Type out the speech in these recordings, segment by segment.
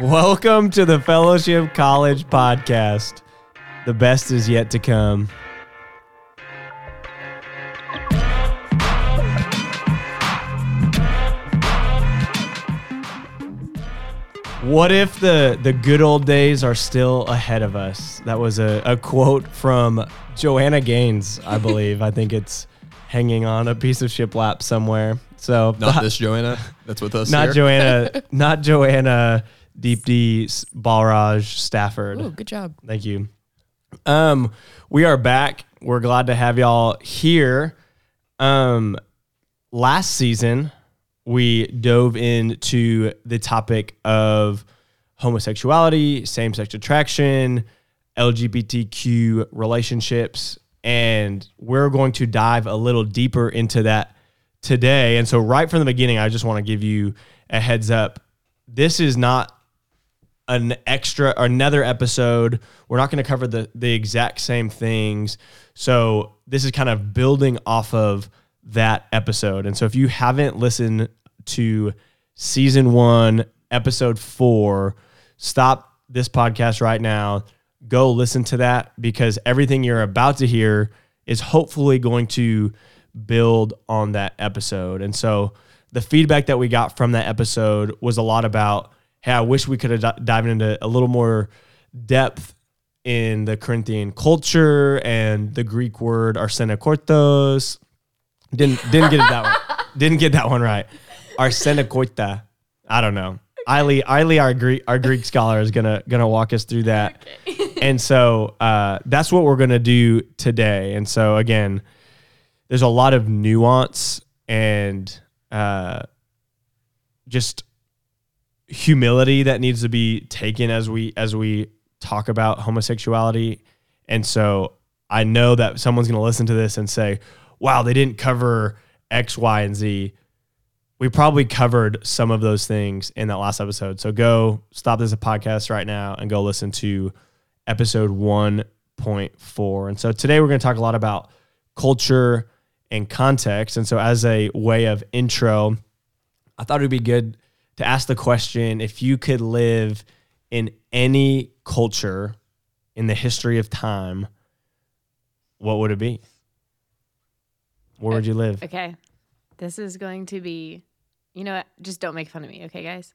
Welcome to the Fellowship College Podcast. The best is yet to come. What if the, the good old days are still ahead of us? That was a, a quote from Joanna Gaines, I believe. I think it's hanging on a piece of shiplap somewhere. So Not this Joanna. That's with us. not here. Joanna, not Joanna Deep D S- Balraj Stafford. Ooh, good job. Thank you. Um, we are back. We're glad to have y'all here. Um, last season we dove into the topic of homosexuality, same-sex attraction, LGBTQ relationships, and we're going to dive a little deeper into that today. And so, right from the beginning, I just want to give you a heads up. This is not an extra or another episode. We're not going to cover the the exact same things. So this is kind of building off of that episode. And so if you haven't listened to season 1 episode 4, stop this podcast right now. Go listen to that because everything you're about to hear is hopefully going to build on that episode. And so the feedback that we got from that episode was a lot about, hey, I wish we could have di- dived into a little more depth in the Corinthian culture and the Greek word arsenokortos. Didn't didn't get it that one. Didn't get that one right. Arsenokoita. I don't know. Eiley, Eiley, our Greek our Greek scholar is gonna gonna walk us through that. And so uh, that's what we're gonna do today. And so again, there's a lot of nuance and uh, just humility that needs to be taken as we as we talk about homosexuality. And so I know that someone's going to listen to this and say, "Wow, they didn't cover X, Y, and Z." We probably covered some of those things in that last episode. So go stop this podcast right now and go listen to episode 1.4. And so today we're going to talk a lot about culture and context. And so as a way of intro, I thought it would be good to ask the question if you could live in any culture in the history of time, what would it be? Where would you live? Okay. This is going to be, you know what? Just don't make fun of me, okay, guys?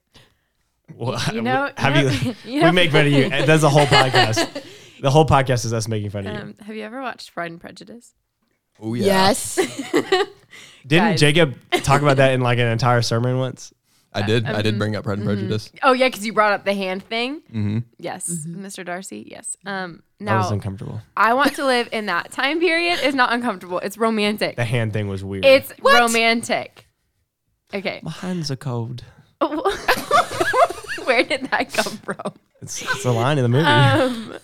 Well, You know, have you you, know- you we know- make fun of you. That's the whole podcast. The whole podcast is us making fun of you. Um, have you ever watched Pride and Prejudice? Oh yeah. Yes. Didn't guys. Jacob talk about that in like an entire sermon once? I did. I Um, did bring up Pride and Prejudice. Oh yeah, because you brought up the hand thing. Mm-hmm. Yes, Mr. Darcy. Yes. Um. That was Now uncomfortable. I want to live in that time period. It's not uncomfortable. It's romantic. The hand thing was weird. It's romantic. Okay. my hands are cold. Where did that come from? It's, it's a line in the movie. Um,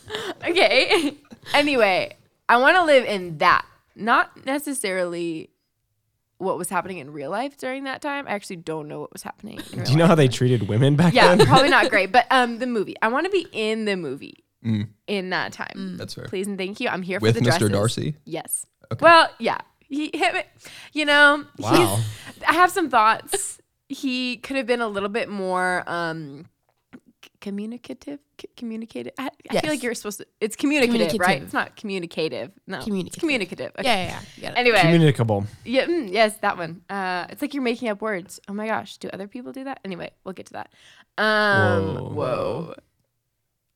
okay. Anyway, I want to live in that, not necessarily what was happening in real life during that time. I actually don't know what was happening. In real Do you know life. how they treated women back Yeah, then? probably not great, but um, the movie. I want to be in the movie Mm. in that time. That's fair. Please and thank you. I'm here With for the Mr. dresses. Darcy. Yes. Okay. Well, yeah. He, him, you know, Wow. I have some thoughts. he could have been a little bit more um c- communicative. C- communicative. I, I feel like you're supposed to. It's communicative, right? It's not communicative. No, Communicative. It's communicative. Okay. Yeah, yeah, yeah. You got it. Anyway, Communicable. yeah, mm, yes, that one. Uh, it's like you're making up words. Oh my gosh, do other people do that? Anyway, we'll get to that. Um, Whoa. whoa.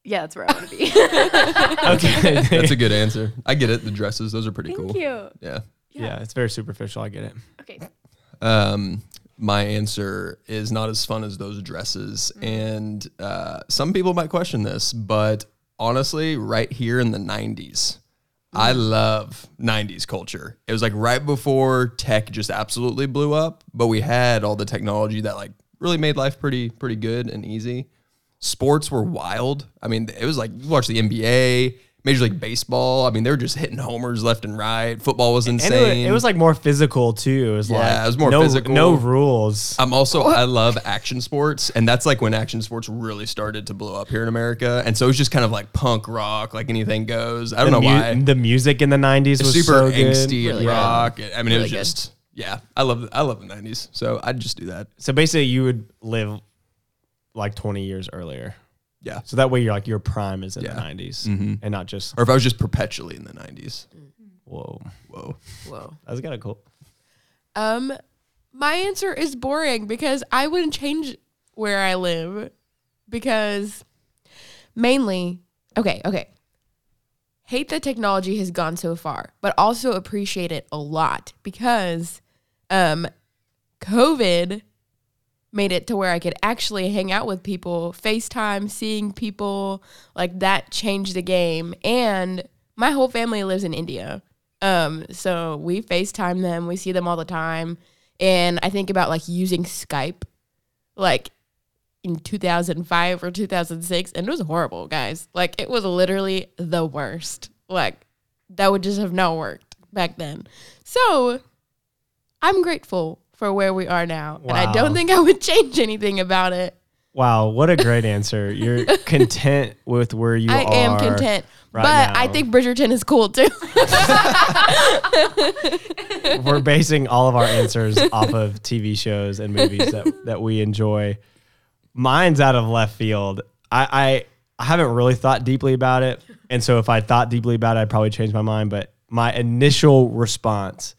Yeah, that's where I want to be. Okay. That's a good answer. I get it. The dresses, those are pretty Thank cool. you. Yeah. yeah, it's very superficial. I get it. Okay. Um, my answer is not as fun as those dresses, and uh, some people might question this, but honestly, right here in the '90s, I love '90s culture. It was like right before tech just absolutely blew up, but we had all the technology that like really made life pretty pretty good and easy. Sports were wild. I mean, it was like you watch the NBA. Major League Baseball. I mean, they were just hitting homers left and right. Football was insane. it, was, it was like more physical too. It was Yeah, like it was more no, physical. No rules. I'm also I love action sports, and that's like when action sports really started to blow up here in America. And so it was just kind of like punk rock, like anything goes. I don't the know mu- why. The music in the '90s was Super so good. angsty and Really good. rock. I mean, it Really was good. just Yeah, I love I love the '90s, so I'd just do that. So basically, you would live like 20 years earlier. Yeah, So that way, you're like your prime is in Yeah. the 90s, Mhm. and not just or if I was just perpetually in the '90s. whoa. Whoa. Whoa. That's kind of cool. Um, my answer is boring because I wouldn't change where I live because mainly, okay, okay. Hate that technology has gone so far, but also appreciate it a lot because um COVID made it to where I could actually hang out with people, FaceTime, seeing people, like that changed the game. And my whole family lives in India. Um, so we FaceTime them, we see them all the time. And I think about like using Skype like in 2005 or 2006 and it was horrible, guys. Like it was literally the worst. Like that would just have not worked back then. So I'm grateful for where we are now. And I don't think I would change anything about it. Wow, what a great answer. You're content with where you I are. I am content. right but I think Bridgerton is cool too. We're basing all of our answers off of TV shows and movies that, that we enjoy. Mine's out of left field. I, I I haven't really thought deeply about it, and so if I thought deeply about it, I'd probably change my mind. But my initial response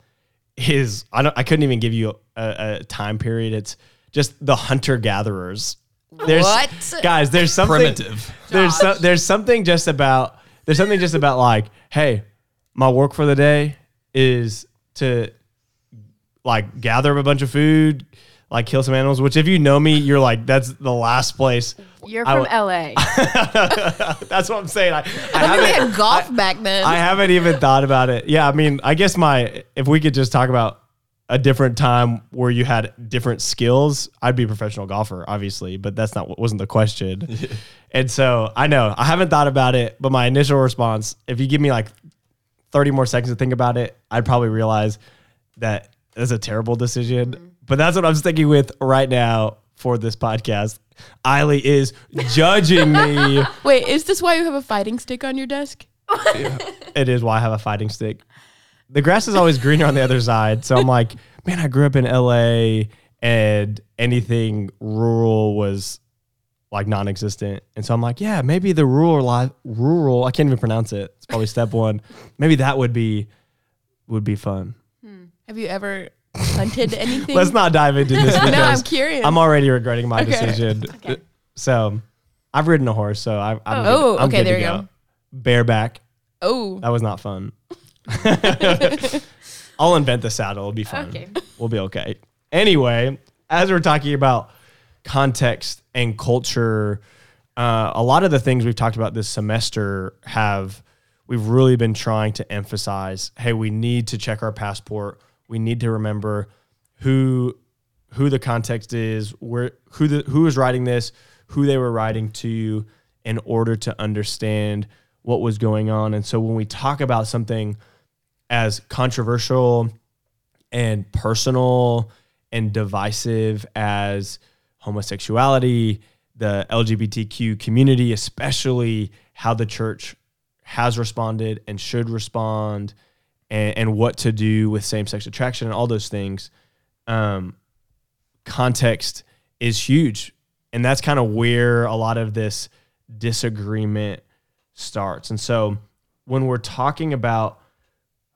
is I don't I couldn't even give you a, a time period. It's just the hunter gatherers. There's, What? guys? There's something Primitive. There's so, there's something just about there's something just about like hey, my work for the day is to like gather up a bunch of food, like kill some animals. Which if you know me, you're like that's the last place. You're I from w- LA. That's what I'm saying. I, I I think we haven't had golf back then. I haven't even thought about it. Yeah, I mean, I guess my if we could just talk about a different time where you had different skills, I'd be a professional golfer, obviously, but that's not what wasn't the question. and so I know I haven't thought about it, but my initial response, if you give me like 30 more seconds to think about it, I'd probably realize that it's a terrible decision. Mm-hmm. But that's what I'm sticking with right now for this podcast. Eiley is judging me. Wait, is this why you have a fighting stick on your desk? it is why I have a fighting stick. The grass is always greener on the other side. So I'm like, man, I grew up in LA and anything rural was like non-existent. And so I'm like, yeah, maybe the rural life, rural, I can't even pronounce it. It's probably step one. Maybe that would be, would be fun. Hmm. Have you ever hunted anything? Let's not dive into this no, I'm curious. I'm already regretting my Okay. decision. So I've ridden a horse, so I, I'm, Oh. good, oh, I'm okay, there you go. go. Bareback. oh, That was not fun. I'll invent the saddle. It'll be fun. Okay. We'll be okay. Anyway, as we're talking about context and culture, uh, a lot of the things we've talked about this semester have we've really been trying to emphasize. Hey, we need to check our passport. We need to remember who who the context is, where who the who is writing this, who they were writing to, in order to understand what was going on. And so when we talk about something as controversial and personal and divisive as homosexuality, the LGBTQ community, especially how the church has responded and should respond, and, and what to do with same sex attraction and all those things. Um, context is huge. And that's kind of where a lot of this disagreement starts. And so when we're talking about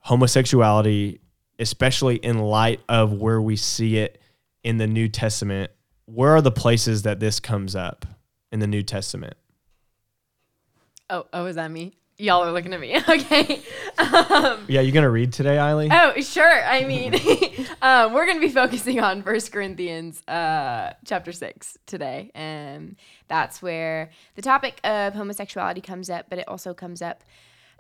homosexuality, especially in light of where we see it in the New Testament, where are the places that this comes up in the New Testament? oh, oh, is that me? Y'all are looking at me. Okay. Yeah, you gonna read today, Eiley? Oh, sure. I mean, um, we're going to be focusing on First Corinthians uh, chapter 6 today. And that's where the topic of homosexuality comes up, but it also comes up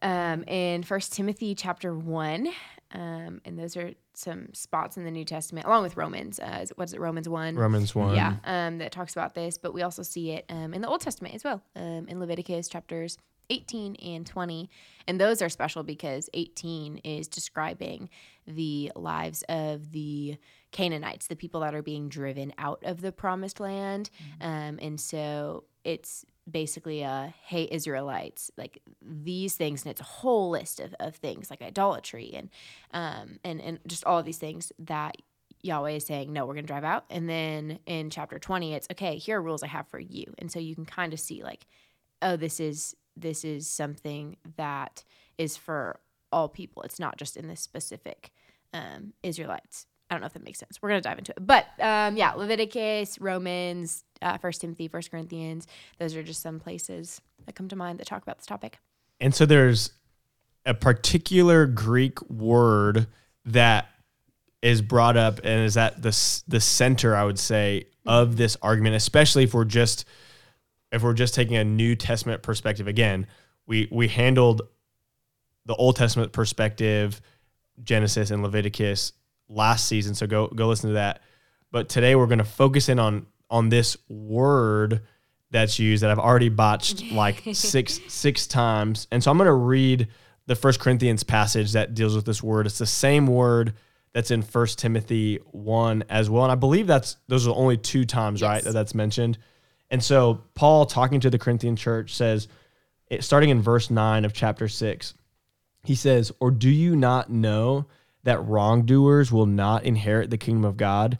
um, in First Timothy chapter 1. Um, and those are some spots in the New Testament, along with Romans. Uh, is- what is it, Romans 1? Romans one. Yeah, um, that talks about this, but we also see it um, in the Old Testament as well, um, in Leviticus chapters 18 and 20. And those are special because 18 is describing the lives of the Canaanites, the people that are being driven out of the promised land. Um, and so it's basically a hey Israelites, like these things, and it's a whole list of, of things like idolatry and um and and just all these things that Yahweh is saying, no, we're going to drive out. And then in chapter 20, it's okay, here are rules I have for you. And so you can kind of see like, oh, this is this is something that is for all people. It's not just in this specific um, Israelites. I don't know if that makes sense. We're gonna dive into it, but um, yeah, Leviticus, Romans, uh, First Timothy, First Corinthians. Those are just some places that come to mind that talk about this topic. And so there's a particular Greek word that is brought up and is at the the center, I would say, of this argument, especially if we're just if we're just taking a New Testament perspective. Again, we we handled the Old Testament perspective, Genesis and Leviticus last season, so go go listen to that. But today we're going to focus in on on this word that's used that I've already botched like six six times. And so I'm going to read the First Corinthians passage that deals with this word. It's the same word that's in First Timothy 1 as well. And I believe that's those are only two times, right, that that's mentioned. And so Paul talking to the Corinthian church says it, starting in verse 9 of chapter 6. He says, "Or do you not know that wrongdoers will not inherit the kingdom of God?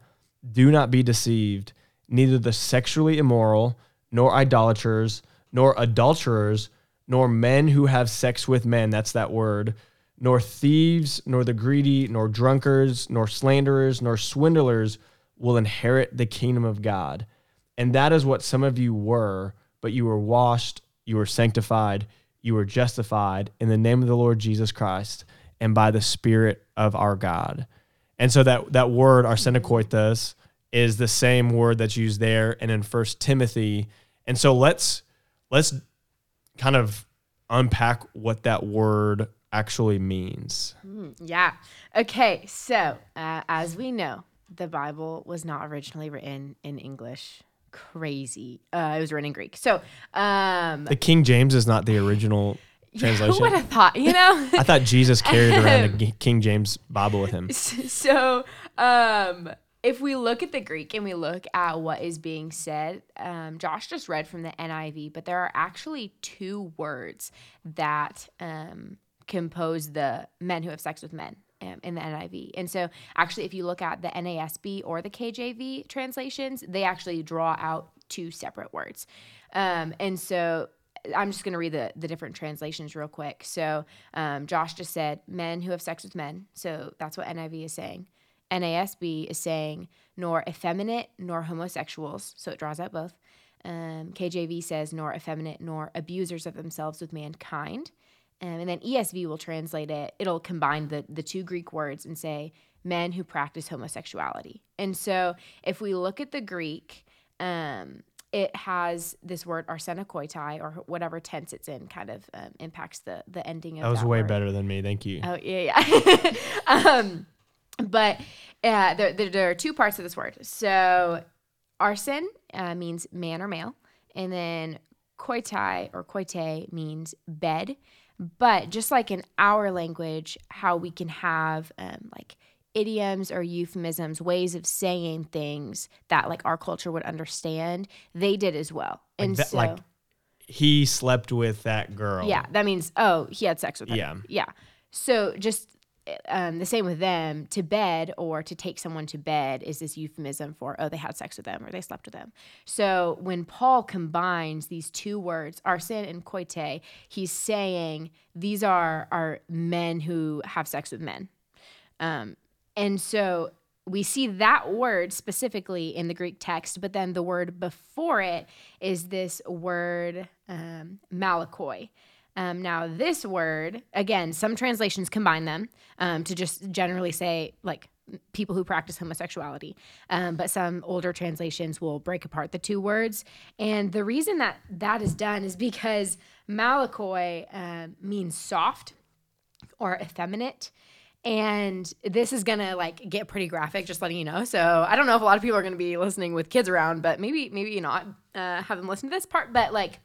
Do not be deceived. Neither the sexually immoral, nor idolaters, nor adulterers, nor men who have sex with men, that's that word, nor thieves, nor the greedy, nor drunkards, nor slanderers, nor swindlers will inherit the kingdom of God. And that is what some of you were, but you were washed, you were sanctified, you were justified in the name of the Lord Jesus Christ and by the Spirit of our God. And so that that word arsenokoitos is the same word that's used there and in First Timothy. And so let's let's kind of unpack what that word actually means. Yeah. Okay. So, uh, as we know, the Bible was not originally written in English. Crazy. Uh, it was written in Greek. So, um, The King James is not the original translation. who would have thought? You know. I thought Jesus carried around a King James Bible with him. so um if we look at the greek and we look at what is being said um, josh just read from the niv but there are actually two words that um, compose the men who have sex with men um, in the niv and so actually if you look at the nasb or the kjv translations they actually draw out two separate words um, and so I'm just going to read the, the different translations real quick. So, um, Josh just said men who have sex with men. So, that's what NIV is saying. NASB is saying nor effeminate nor homosexuals. So, it draws out both. Um, KJV says nor effeminate nor abusers of themselves with mankind. Um, and then ESV will translate it, it'll combine the, the two Greek words and say men who practice homosexuality. And so, if we look at the Greek, um, it has this word arsenokoitai or whatever tense it's in kind of um, impacts the the ending of That was way word. better than me. Thank you. Oh yeah, yeah. but uh, there, there there are two parts of this word. So arsen uh, means man or male, and then koitai or koite means bed. But just like in our language, how we can have um, like idioms or euphemisms, ways of saying things that like our culture would understand, they did as well. and that- so, like, He slept with that girl. yeah, that means oh he had sex with her. Yeah. yeah. So just um, the same with them. To bed or to take someone to bed is this euphemism for oh they had sex with them or they slept with them. So when Paul combines these two words, arsen and koite, he's saying these are are men who have sex with men. Um, and so we see that word specifically in the Greek text, but then the word before it is this word um, malakoi. Um, now, this word, again, some translations combine them um, to just generally say like people who practice homosexuality. Um, but some older translations will break apart the two words. And the reason that that is done is because malakoi uh, means soft or effeminate and this is gonna like get pretty graphic just letting you know so i don't know if a lot of people are gonna be listening with kids around but maybe maybe not uh, have them listen to this part but like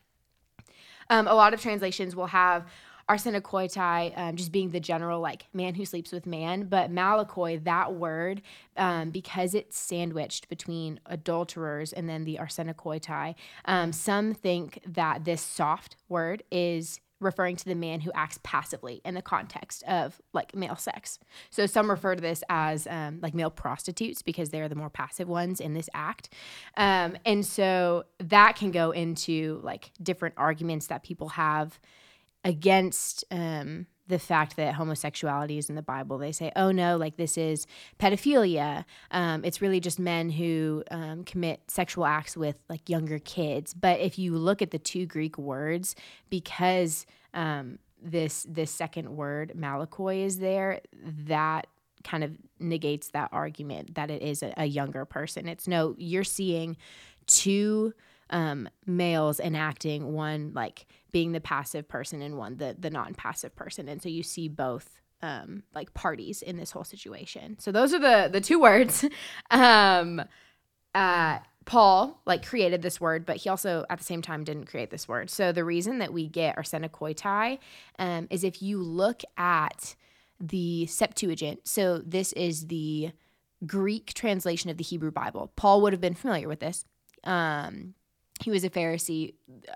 um, a lot of translations will have arsenokoitai um, just being the general like man who sleeps with man, but malakoi that word um, because it's sandwiched between adulterers and then the arsenokoitai. Um, some think that this soft word is referring to the man who acts passively in the context of like male sex. So some refer to this as um, like male prostitutes because they're the more passive ones in this act. Um, and so that can go into like different arguments that people have against um, the fact that homosexuality is in the Bible. They say, oh no, like this is pedophilia. Um, it's really just men who um, commit sexual acts with like younger kids. But if you look at the two Greek words, because um, this this second word malakoi is there, that kind of negates that argument that it is a, a younger person. It's no, you're seeing two um, males enacting one like being the passive person and one the the non-passive person. And so you see both um, like parties in this whole situation. So those are the the two words. Um, uh, paul like created this word but he also at the same time didn't create this word. So the reason that we get arsenokoitai um, is if you look at the septuagint so this is the greek translation of the hebrew bible. Paul would have been familiar with this. Um, he was a Pharisee.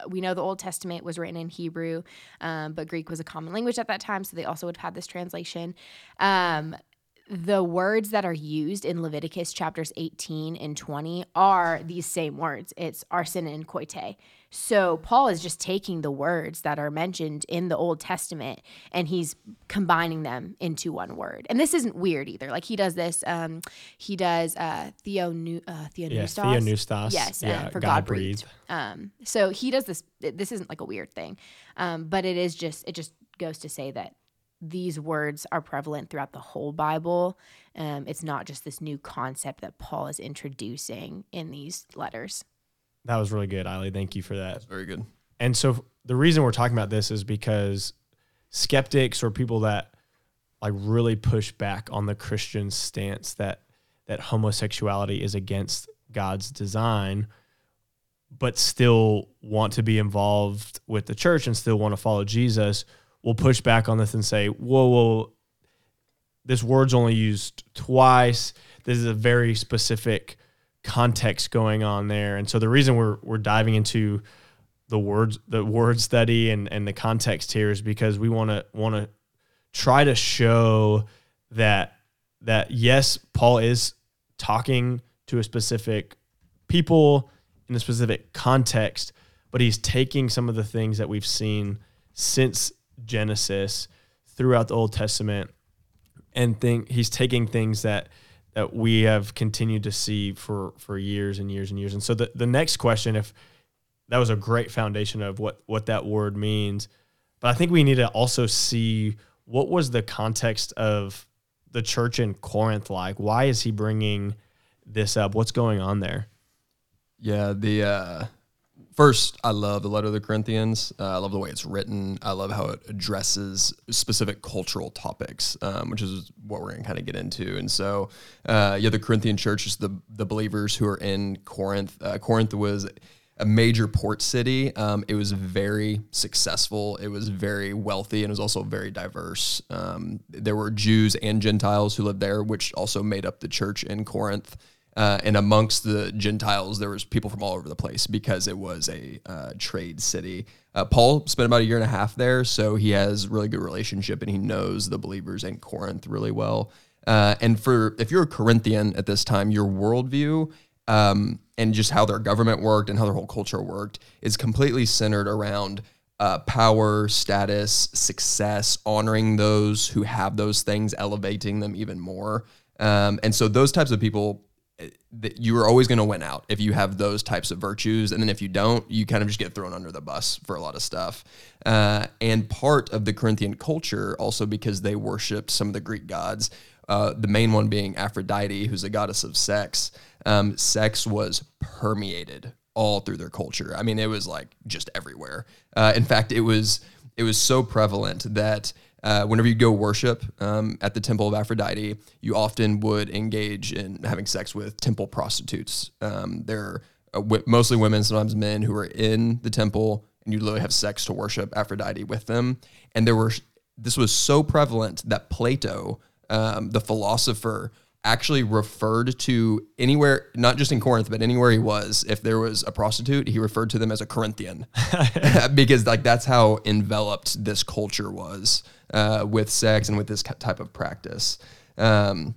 We know the Old Testament was written in Hebrew, um, but Greek was a common language at that time, so they also would have had this translation. Um, the words that are used in Leviticus chapters 18 and 20 are these same words. It's arsen and koite. So Paul is just taking the words that are mentioned in the Old Testament and he's combining them into one word. And this isn't weird either. Like he does this. Um, he does uh, theo uh, yeah, theopneustos. Yes, uh, yeah, for God, God breathed. Um, so he does this. This isn't like a weird thing, um, but it is just. It just goes to say that these words are prevalent throughout the whole Bible. Um, it's not just this new concept that Paul is introducing in these letters. That was really good, Eiley. Thank you for that. That's very good. And so the reason we're talking about this is because skeptics or people that like really push back on the Christian stance that that homosexuality is against God's design, but still want to be involved with the church and still want to follow Jesus will push back on this and say, whoa, whoa, this word's only used twice. This is a very specific context going on there. And so the reason we're we're diving into the words the word study and, and the context here is because we want to want to try to show that that yes, Paul is talking to a specific people in a specific context, but he's taking some of the things that we've seen since Genesis throughout the Old Testament and think he's taking things that that we have continued to see for for years and years and years. And so the, the next question, if that was a great foundation of what what that word means, but I think we need to also see what was the context of the church in Corinth like. Why is he bringing this up? What's going on there? Yeah, the uh, First, I love the letter of the Corinthians. Uh, I love the way it's written. I love how it addresses specific cultural topics, um, which is what we're going to kind of get into. And so, uh, yeah, the Corinthian church is the the believers who are in Corinth. Uh, Corinth was a major port city. Um, it was very successful. It was very wealthy, and it was also very diverse. Um, there were Jews and Gentiles who lived there, which also made up the church in Corinth. Uh, and amongst the Gentiles, there was people from all over the place because it was a uh, trade city. Uh, Paul spent about a year and a half there, so he has really good relationship and he knows the believers in Corinth really well. Uh, and for if you're a Corinthian at this time, your worldview um, and just how their government worked and how their whole culture worked is completely centered around uh, power, status, success, honoring those who have those things, elevating them even more. Um, and so those types of people that you are always going to win out if you have those types of virtues and then if you don't you kind of just get thrown under the bus for a lot of stuff. Uh, and part of the corinthian culture also because they worshiped some of the greek gods uh, the main one being aphrodite who's a goddess of sex um, sex was permeated all through their culture. I mean it was like just everywhere. Uh, in fact it was it was so prevalent that uh, whenever you go worship um, at the temple of Aphrodite, you often would engage in having sex with temple prostitutes. Um, they're uh, w- mostly women, sometimes men, who are in the temple and you literally have sex to worship Aphrodite with them. And there were this was so prevalent that Plato, um, the philosopher, actually referred to anywhere, not just in Corinth, but anywhere he was, if there was a prostitute, he referred to them as a Corinthian, because like that's how enveloped this culture was uh, with sex and with this type of practice. Um,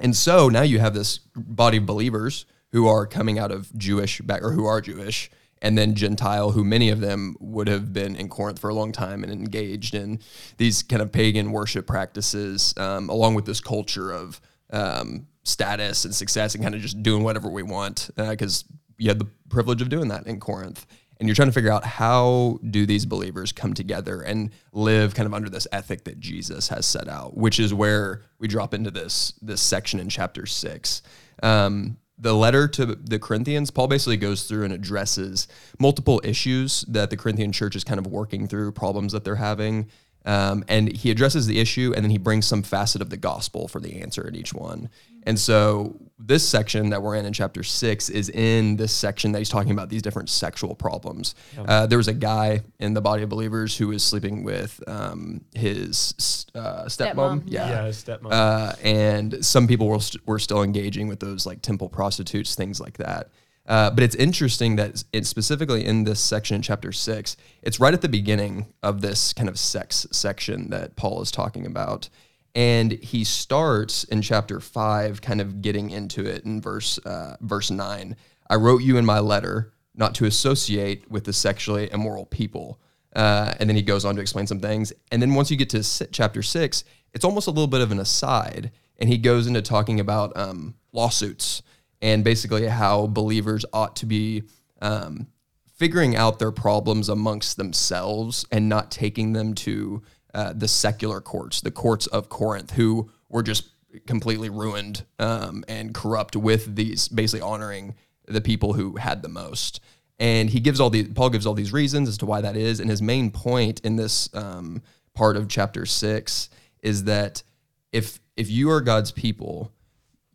and so now you have this body of believers who are coming out of Jewish back or who are Jewish, and then Gentile, who many of them would have been in Corinth for a long time and engaged in these kind of pagan worship practices, um, along with this culture of um, status and success and kind of just doing whatever we want because uh, you had the privilege of doing that in Corinth. And you're trying to figure out how do these believers come together and live kind of under this ethic that Jesus has set out, which is where we drop into this this section in chapter six. Um, the letter to the Corinthians, Paul basically goes through and addresses multiple issues that the Corinthian church is kind of working through, problems that they're having. Um, and he addresses the issue and then he brings some facet of the gospel for the answer in each one. And so this section that we're in in chapter six is in this section that he's talking about these different sexual problems. Yep. Uh, there was a guy in the body of believers who was sleeping with um, his uh, stepmom. stepmom. Yeah, yeah, his stepmom. Uh, and some people were, st- were still engaging with those like temple prostitutes, things like that. Uh, but it's interesting that it's specifically in this section in chapter six, it's right at the beginning of this kind of sex section that Paul is talking about. And he starts in chapter five, kind of getting into it in verse uh, verse nine. I wrote you in my letter not to associate with the sexually immoral people. Uh, and then he goes on to explain some things. And then once you get to chapter six, it's almost a little bit of an aside, and he goes into talking about um, lawsuits and basically how believers ought to be um, figuring out their problems amongst themselves and not taking them to uh, the secular courts, the courts of Corinth, who were just completely ruined um, and corrupt with these basically honoring the people who had the most. And he gives all these, Paul gives all these reasons as to why that is. And his main point in this um, part of chapter six is that if if you are God's people,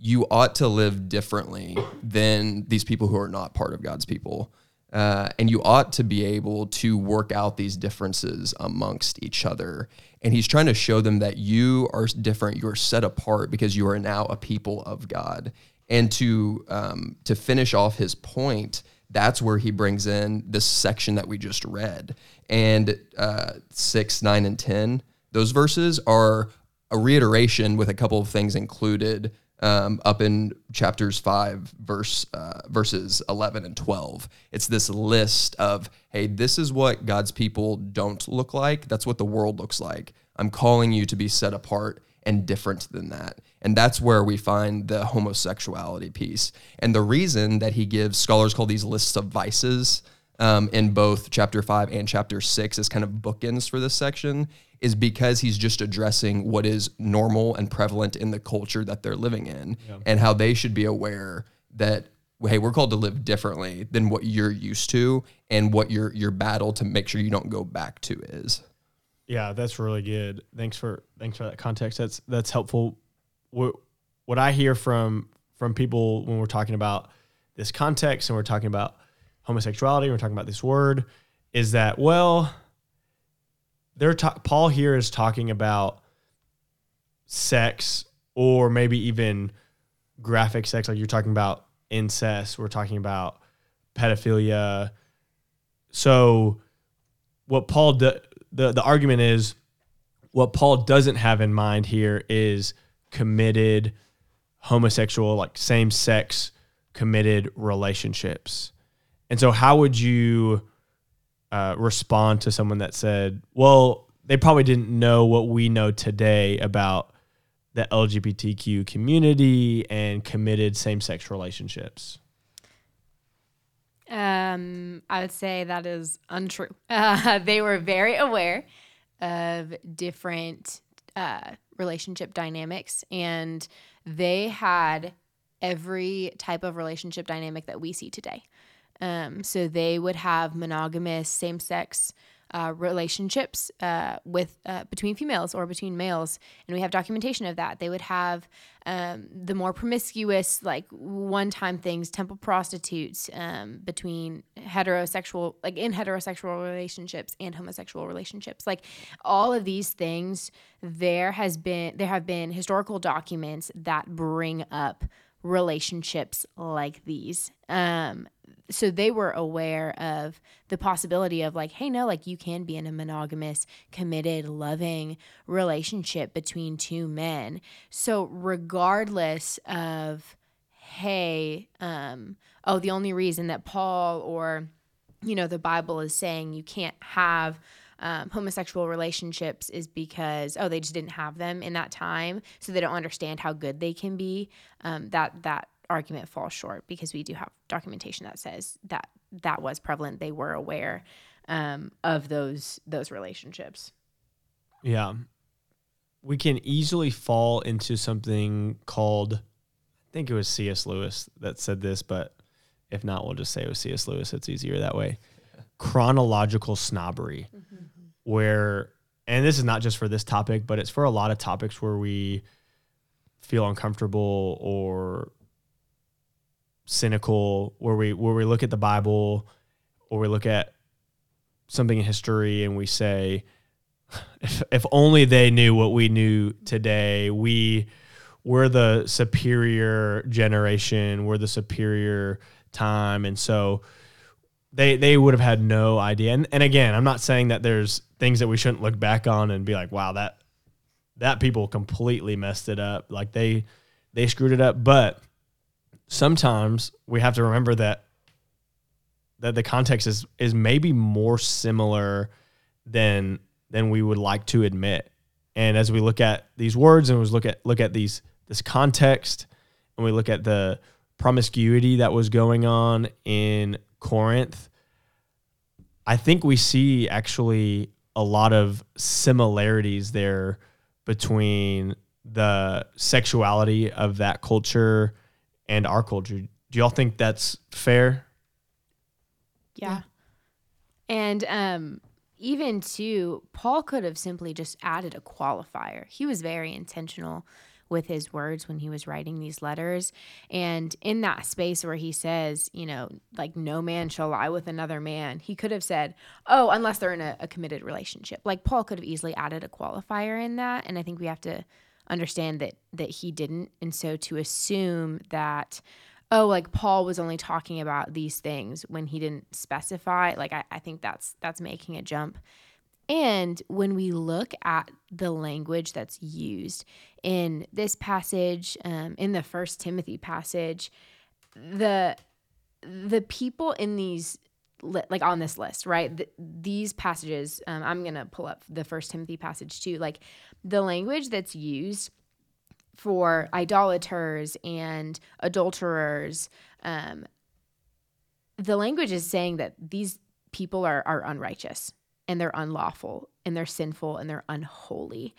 you ought to live differently than these people who are not part of God's people. Uh, and you ought to be able to work out these differences amongst each other. And he's trying to show them that you are different, you're set apart because you are now a people of God. And to um, to finish off his point, that's where he brings in this section that we just read. And uh, six, nine, and ten, those verses are a reiteration with a couple of things included um, up in chapters five, verse uh, verses eleven and twelve. It's this list of, hey, this is what God's people don't look like. That's what the world looks like. I'm calling you to be set apart and different than that. And that's where we find the homosexuality piece. And the reason that he gives scholars call these lists of vices um, in both chapter five and chapter six as kind of bookends for this section is because he's just addressing what is normal and prevalent in the culture that they're living in yeah. and how they should be aware that hey we're called to live differently than what you're used to and what your your battle to make sure you don't go back to is. Yeah that's really good. Thanks for thanks for that context. That's that's helpful. What what i hear from from people when we're talking about this context and we're talking about homosexuality we're talking about this word is that well they're ta- Paul here is talking about sex or maybe even graphic sex, like you're talking about incest. We're talking about pedophilia. So, what Paul do, the the argument is what Paul doesn't have in mind here is committed homosexual, like same sex committed relationships. And so, how would you uh, respond to someone that said, well, they probably didn't know what we know today about the LGBTQ community and committed same sex relationships? Um, I would say that is untrue. Uh, they were very aware of different uh, relationship dynamics, and they had every type of relationship dynamic that we see today. Um, so they would have monogamous same sex uh, relationships uh, with uh, between females or between males, and we have documentation of that. They would have um, the more promiscuous, like one-time things, temple prostitutes um, between heterosexual, like in heterosexual relationships and homosexual relationships. Like all of these things, there has been there have been historical documents that bring up relationships like these. Um, so they were aware of the possibility of like, hey, no, like you can be in a monogamous, committed, loving relationship between two men. So regardless of, hey, um, oh, the only reason that Paul or you know the Bible is saying you can't have um, homosexual relationships is because oh they just didn't have them in that time so they don't understand how good they can be um, that that argument falls short because we do have documentation that says that that was prevalent they were aware um, of those those relationships Yeah. We can easily fall into something called, I think it was C.S. Lewis that said this, but if not, we'll just say it was C.S. Lewis. It's easier that way. Chronological snobbery, where, and this is not just for this topic, but it's for a lot of topics where we feel uncomfortable or cynical, where we where we look at the Bible or we look at something in history and we say, if, if only they knew what we knew today, we we're the superior generation, we're the superior time. And so they they would have had no idea. And, and again, I'm not saying that there's things that we shouldn't look back on and be like, wow, that that people completely messed it up. Like they they screwed it up. But sometimes we have to remember that that the context is is maybe more similar than than we would like to admit. And as we look at these words and we look at look at these this context and we look at the promiscuity that was going on in Corinth, I think we see actually a lot of similarities there between the sexuality of that culture and our culture. Do y'all think that's fair? Yeah. And um even too, Paul could have simply just added a qualifier. He was very intentional with his words when he was writing these letters. And in that space where he says, you know, like no man shall lie with another man, he could have said, oh, unless they're in a, a committed relationship. Like Paul could have easily added a qualifier in that. And I think we have to understand that that he didn't. And so to assume that oh like paul was only talking about these things when he didn't specify like I, I think that's that's making a jump and when we look at the language that's used in this passage um, in the first timothy passage the the people in these li- like on this list right Th- these passages um, i'm gonna pull up the first timothy passage too like the language that's used for idolaters and adulterers. Um, the language is saying that these people are, are unrighteous and they're unlawful and they're sinful and they're unholy.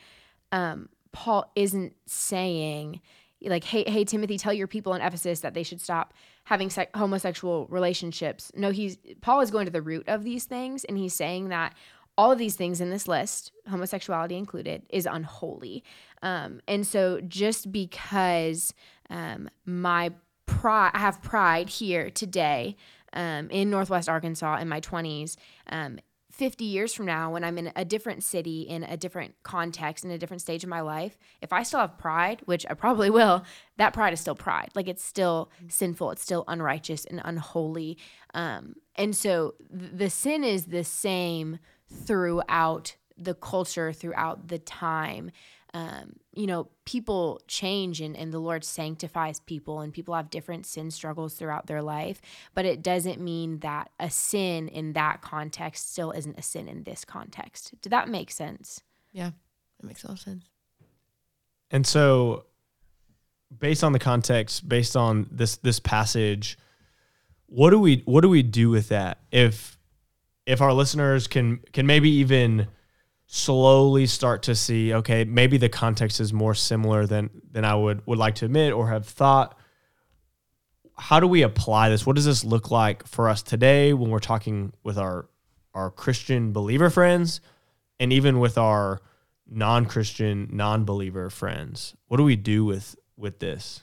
Um, Paul isn't saying, like, hey, hey, Timothy, tell your people in Ephesus that they should stop having se- homosexual relationships. No, he's Paul is going to the root of these things, and he's saying that all of these things in this list, homosexuality included, is unholy. Um, and so just because um, my pride, I have pride here today um, in Northwest Arkansas in my 20s, um, 50 years from now, when I'm in a different city, in a different context, in a different stage of my life, if I still have pride, which I probably will, that pride is still pride. Like it's still sinful, it's still unrighteous and unholy. Um, and so th- the sin is the same throughout the culture, throughout the time. Um, you know, people change and, and the Lord sanctifies people, and people have different sin struggles throughout their life. But it doesn't mean that a sin in that context still isn't a sin in this context. Did that make sense? Yeah, that makes a lot of sense. And so, based on the context, based on this this passage, what do we what do we do with that? If if our listeners can can maybe even slowly start to see, okay, maybe the context is more similar than than I would would like to admit or have thought. How do we apply this? What does this look like for us today when we're talking with our our Christian believer friends and even with our non-Christian, non-believer friends. What do we do with with this?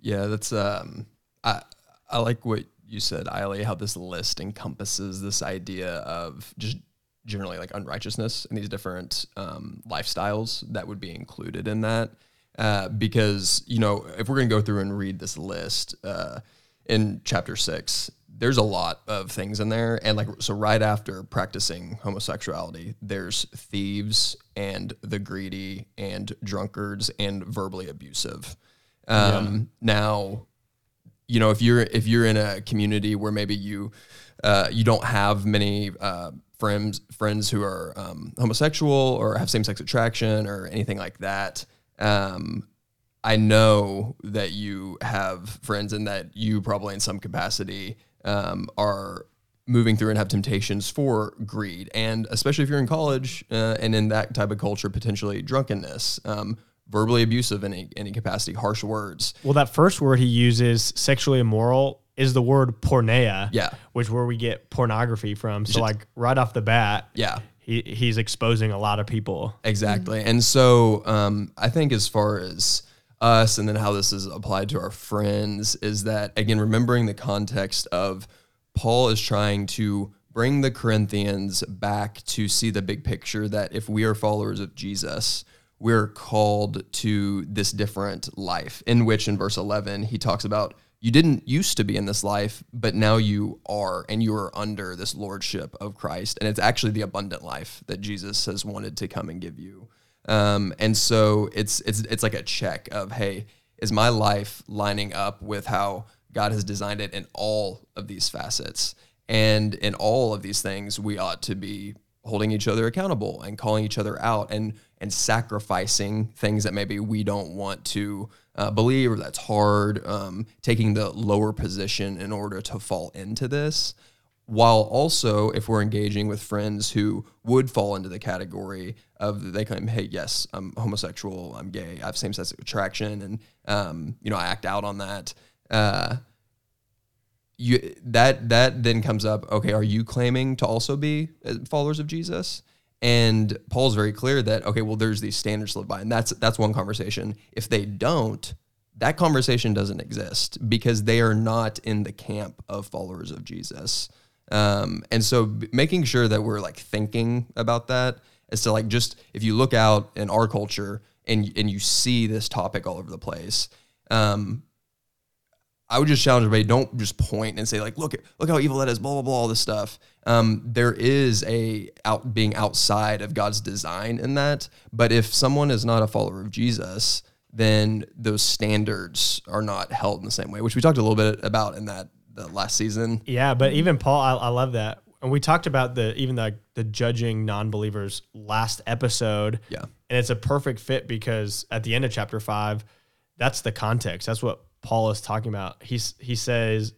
Yeah, that's um I I like what you said, Eiley, how this list encompasses this idea of just generally like unrighteousness and these different um, lifestyles that would be included in that. Uh, because, you know, if we're going to go through and read this list uh, in chapter six, there's a lot of things in there. And like, so right after practicing homosexuality, there's thieves and the greedy and drunkards and verbally abusive. Um, Now, you know, if you're if you're in a community where maybe you uh, you don't have many uh, friends friends who are um, homosexual or have same sex attraction or anything like that, um, I know that you have friends and that you probably in some capacity um, are moving through and have temptations for greed, and especially if you're in college uh, and in that type of culture, potentially drunkenness. Um, verbally abusive in any, any capacity, harsh words. Well, that first word he uses, sexually immoral, is the word porneia. Yeah. Which where we get pornography from. So like right off the bat, Yeah. he he's exposing a lot of people. Exactly. And so um, I think as far as us and then how this is applied to our friends is that, again, remembering the context of Paul is trying to bring the Corinthians back to see the big picture that if we are followers of Jesus, we're called to this different life, in which in verse 11, he talks about you didn't used to be in this life, but now you are, and you are under this lordship of Christ. And it's actually the abundant life that Jesus has wanted to come and give you. Um, and so it's it's it's like a check of hey, is my life lining up with how God has designed it in all of these facets? And in all of these things, we ought to be holding each other accountable and calling each other out and and sacrificing things that maybe we don't want to uh, believe or that's hard, um, taking the lower position in order to fall into this. While also, if we're engaging with friends who would fall into the category of they claim, hey, yes, I'm homosexual, I'm gay, I have same sex attraction, and um, you know I act out on that. Uh, you that that then comes up okay are you claiming to also be uh, followers of jesus and paul's very clear that okay well there's these standards to live by. And that's that's one conversation. If they don't that conversation doesn't exist because they are not in the camp of followers of jesus. Um, and so b- making sure that we're like thinking about that is to like just if you look out in our culture and and you see this topic all over the place um, I would just challenge everybody: don't just point and say like, "Look, look how evil that is." Blah blah blah. All this stuff. Um, there is a out being outside of God's design in that. But if someone is not a follower of Jesus, then those standards are not held in the same way, which we talked a little bit about in that the last season. Yeah, but even Paul, I, I love that. And we talked about the even the the judging non-believers last episode. Yeah. And it's a perfect fit because at the end of chapter five, that's the context. That's what Paul is talking about. He's he says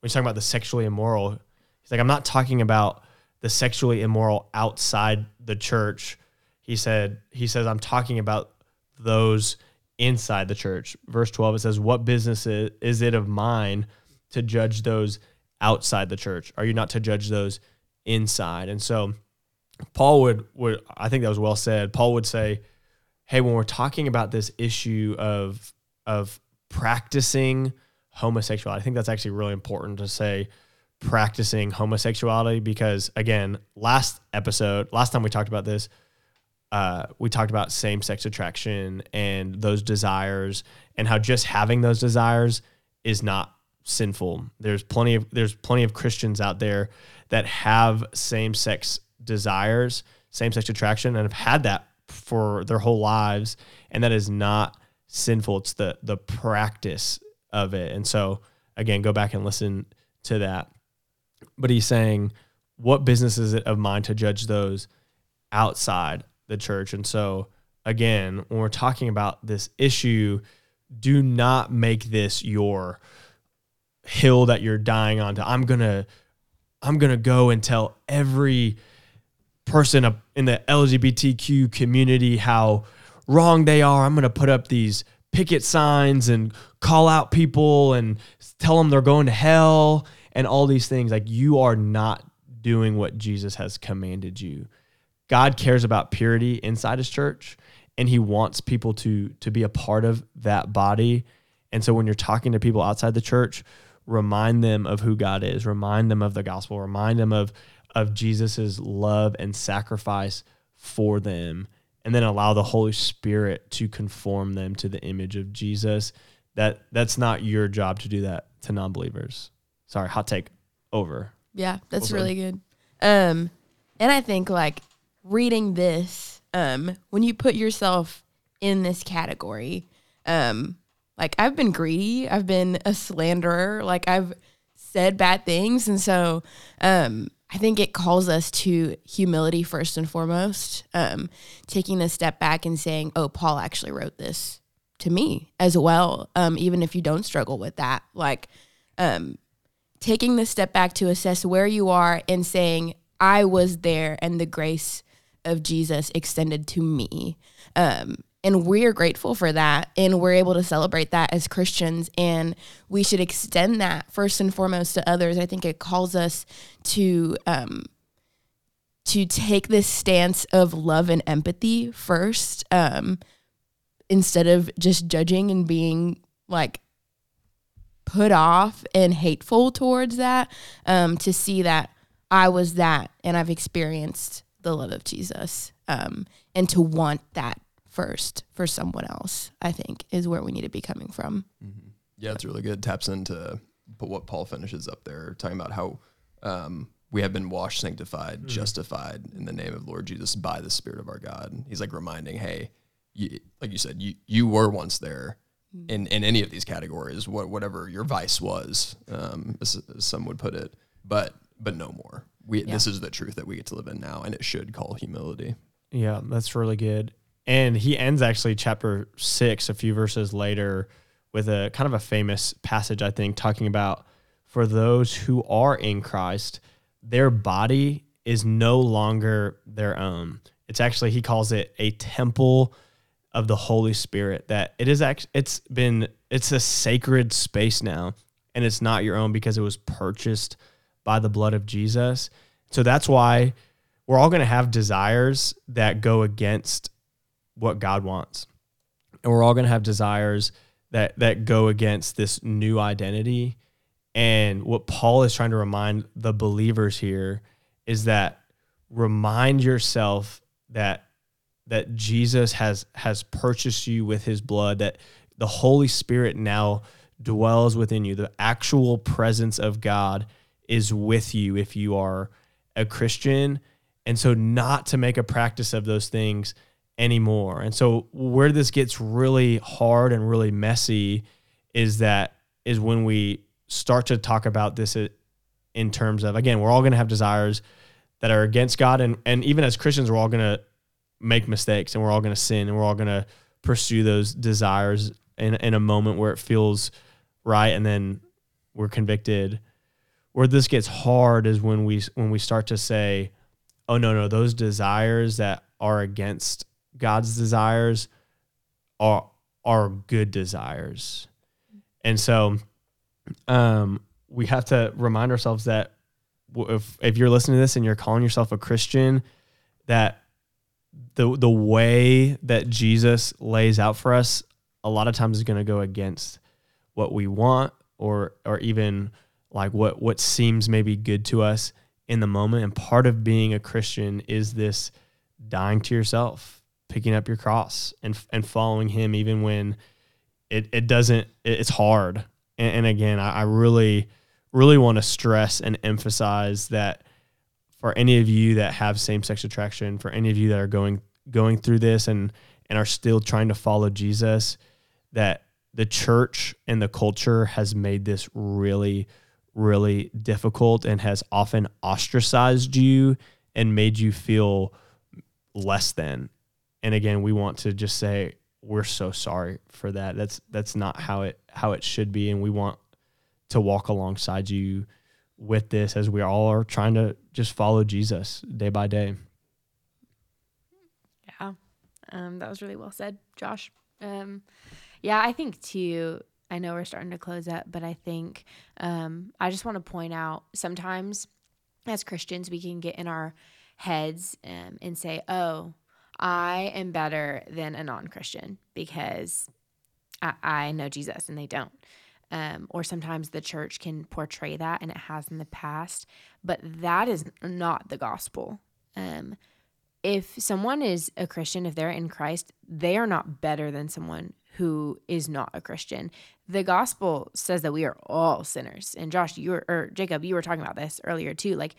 when he's talking about the sexually immoral, he's like, I'm not talking about the sexually immoral outside the church. He said he says I'm talking about those inside the church. Verse 12 it says, What business is, it of mine to judge those outside the church? Are you not to judge those inside? And so Paul would would I think that was well said. Paul would say, "Hey, when we're talking about this issue of of practicing homosexuality, I think that's actually really important to say practicing homosexuality because again, last episode, last time we talked about this, uh, we talked about same sex attraction and those desires and how just having those desires is not sinful. There's plenty of there's plenty of Christians out there that have same sex desires, same sex attraction, and have had that for their whole lives, and that is not sinful. It's the the practice of it. And so again, go back and listen to that. But he's saying, what business is it of mine to judge those outside the church? And so again, when we're talking about this issue, do not make this your hill that you're dying onto. I'm gonna I'm gonna go and tell every person in the LGBTQ community how wrong they are. I'm gonna put up these picket signs and call out people and tell them they're going to hell and all these things. Like you are not doing what Jesus has commanded you. God cares about purity inside his church and he wants people to to be a part of that body. And so when you're talking to people outside the church, remind them of who God is, remind them of the gospel, remind them of of Jesus's love and sacrifice for them and then allow the Holy Spirit to conform them to the image of Jesus. That that's not your job to do that to non-believers. Sorry, hot take over. Yeah, that's Well really good. Um, and I think like reading this, um, when you put yourself in this category, um, like I've been greedy, I've been a slanderer, like I've said bad things, and so um, I think it calls us to humility first and foremost, um, taking a step back and saying, "Oh, Paul actually wrote this to me as well." Um, even if you don't struggle with that, like um, taking the step back to assess where you are and saying, I was there and the grace of Jesus extended to me. Um, and we're grateful for that. And we're able to celebrate that as Christians. And we should extend that first and foremost to others. I think it calls us to. Um, to take this stance of love and empathy first, um, instead of just judging and being like put off and hateful towards that um, to see that I was that and I've experienced the love of Jesus um, and to want that first for someone else, I think is where we need to be coming from. Yeah, it's really good. Taps into but what Paul finishes up there, talking about how um, we have been washed, sanctified, justified in the name of Lord Jesus by the Spirit of our God. He's like reminding, hey, you, like you said, you you were once there in in any of these categories, what whatever your vice was, um, as, as some would put it, but but no more. We this is the truth that we get to live in now, and it should call humility. Yeah, that's really good. And he ends actually chapter six, a few verses later, with a kind of a famous passage, I think, talking about for those who are in Christ, their body is no longer their own. It's actually, he calls it a temple of the Holy Spirit, that it is actually, it's been, it's a sacred space now, and it's not your own because it was purchased by the blood of Jesus. So that's why we're all going to have desires that go against what God wants. And we're all going to have desires that that go against this new identity. And what Paul is trying to remind the believers here is that remind yourself that that Jesus has has purchased you with his blood that the Holy Spirit now dwells within you. The actual presence of God is with you if you are a Christian. And so not to make a practice of those things anymore. And so where this gets really hard and really messy is that is when we start to talk about this in terms of again, we're all going to have desires that are against God and and even as Christians we're all going to make mistakes and we're all going to sin and we're all going to pursue those desires in in a moment where it feels right and then we're convicted. Where this gets hard is when we when we start to say, "Oh no, no, those desires that are against God's desires are are good desires. And so um, we have to remind ourselves that if if you're listening to this and you're calling yourself a Christian, that the the way that Jesus lays out for us a lot of times is going to go against what we want or or even like what what seems maybe good to us in the moment and part of being a Christian is this dying to yourself picking up your cross and and following him even when it, it doesn't it's hard. And, and again I, I really really want to stress and emphasize that for any of you that have same-sex attraction for any of you that are going going through this and and are still trying to follow jesus that the church and the culture has made this really really difficult and has often ostracized you and made you feel less than and again we want to just say we're so sorry for that that's that's not how it how it should be and we want to walk alongside you with this as we all are trying to just follow jesus day by day Yeah. Um, that was really well said, Josh. Um, yeah, I think too, I know we're starting to close up, but I think um, I just want to point out sometimes as Christians, we can get in our heads um, and say, oh, I am better than a non Christian because I, I know Jesus and they don't. Um, or sometimes the church can portray that, and it has in the past, but that is not the gospel. Um, if someone is a Christian, if they're in Christ, they are not better than someone who is not a Christian. The gospel says that we are all sinners. And Josh, you were, or Jacob, you were talking about this earlier too. Like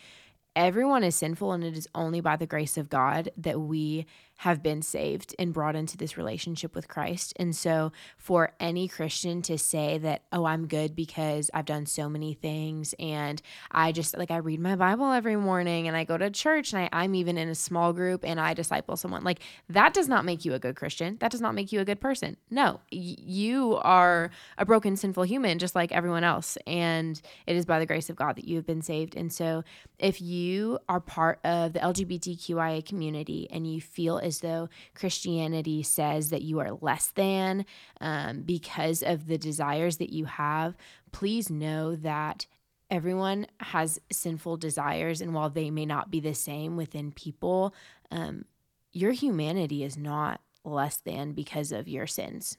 everyone is sinful, and it is only by the grace of God that we have been saved and brought into this relationship with Christ. And so, for any Christian to say that, oh, I'm good because I've done so many things and I just like I read my Bible every morning and I go to church and I, I'm even in a small group and I disciple someone, like that does not make you a good Christian. That does not make you a good person. No, y- you are a broken, sinful human just like everyone else. And it is by the grace of God that you have been saved. And so, if you are part of the LGBTQIA community and you feel as though Christianity says that you are less than um, because of the desires that you have, please know that everyone has sinful desires. And while they may not be the same within people, um, your humanity is not less than because of your sins.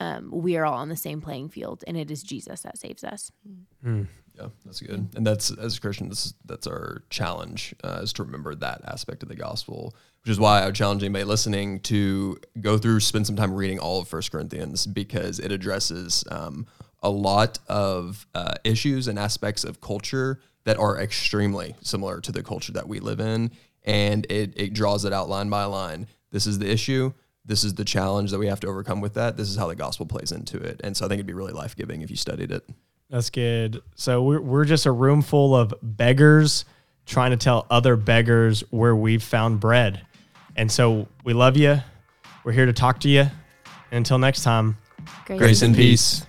Um, we are all on the same playing field, and it is Jesus that saves us. Yeah, that's good. And that's as a Christians, that's our challenge uh, is to remember that aspect of the gospel, which is why I would challenge anybody listening to go through, spend some time reading all of First Corinthians because it addresses um, a lot of uh, issues and aspects of culture that are extremely similar to the culture that we live in, and it it draws it out line by line. This is the issue. This is the challenge that we have to overcome with that. This is how the gospel plays into it. And so I think it'd be really life giving if you studied it. That's good. So we're we're just a room full of beggars trying to tell other beggars where we've found bread. And so we love you. We're here to talk to you. And until next time. Grace and peace.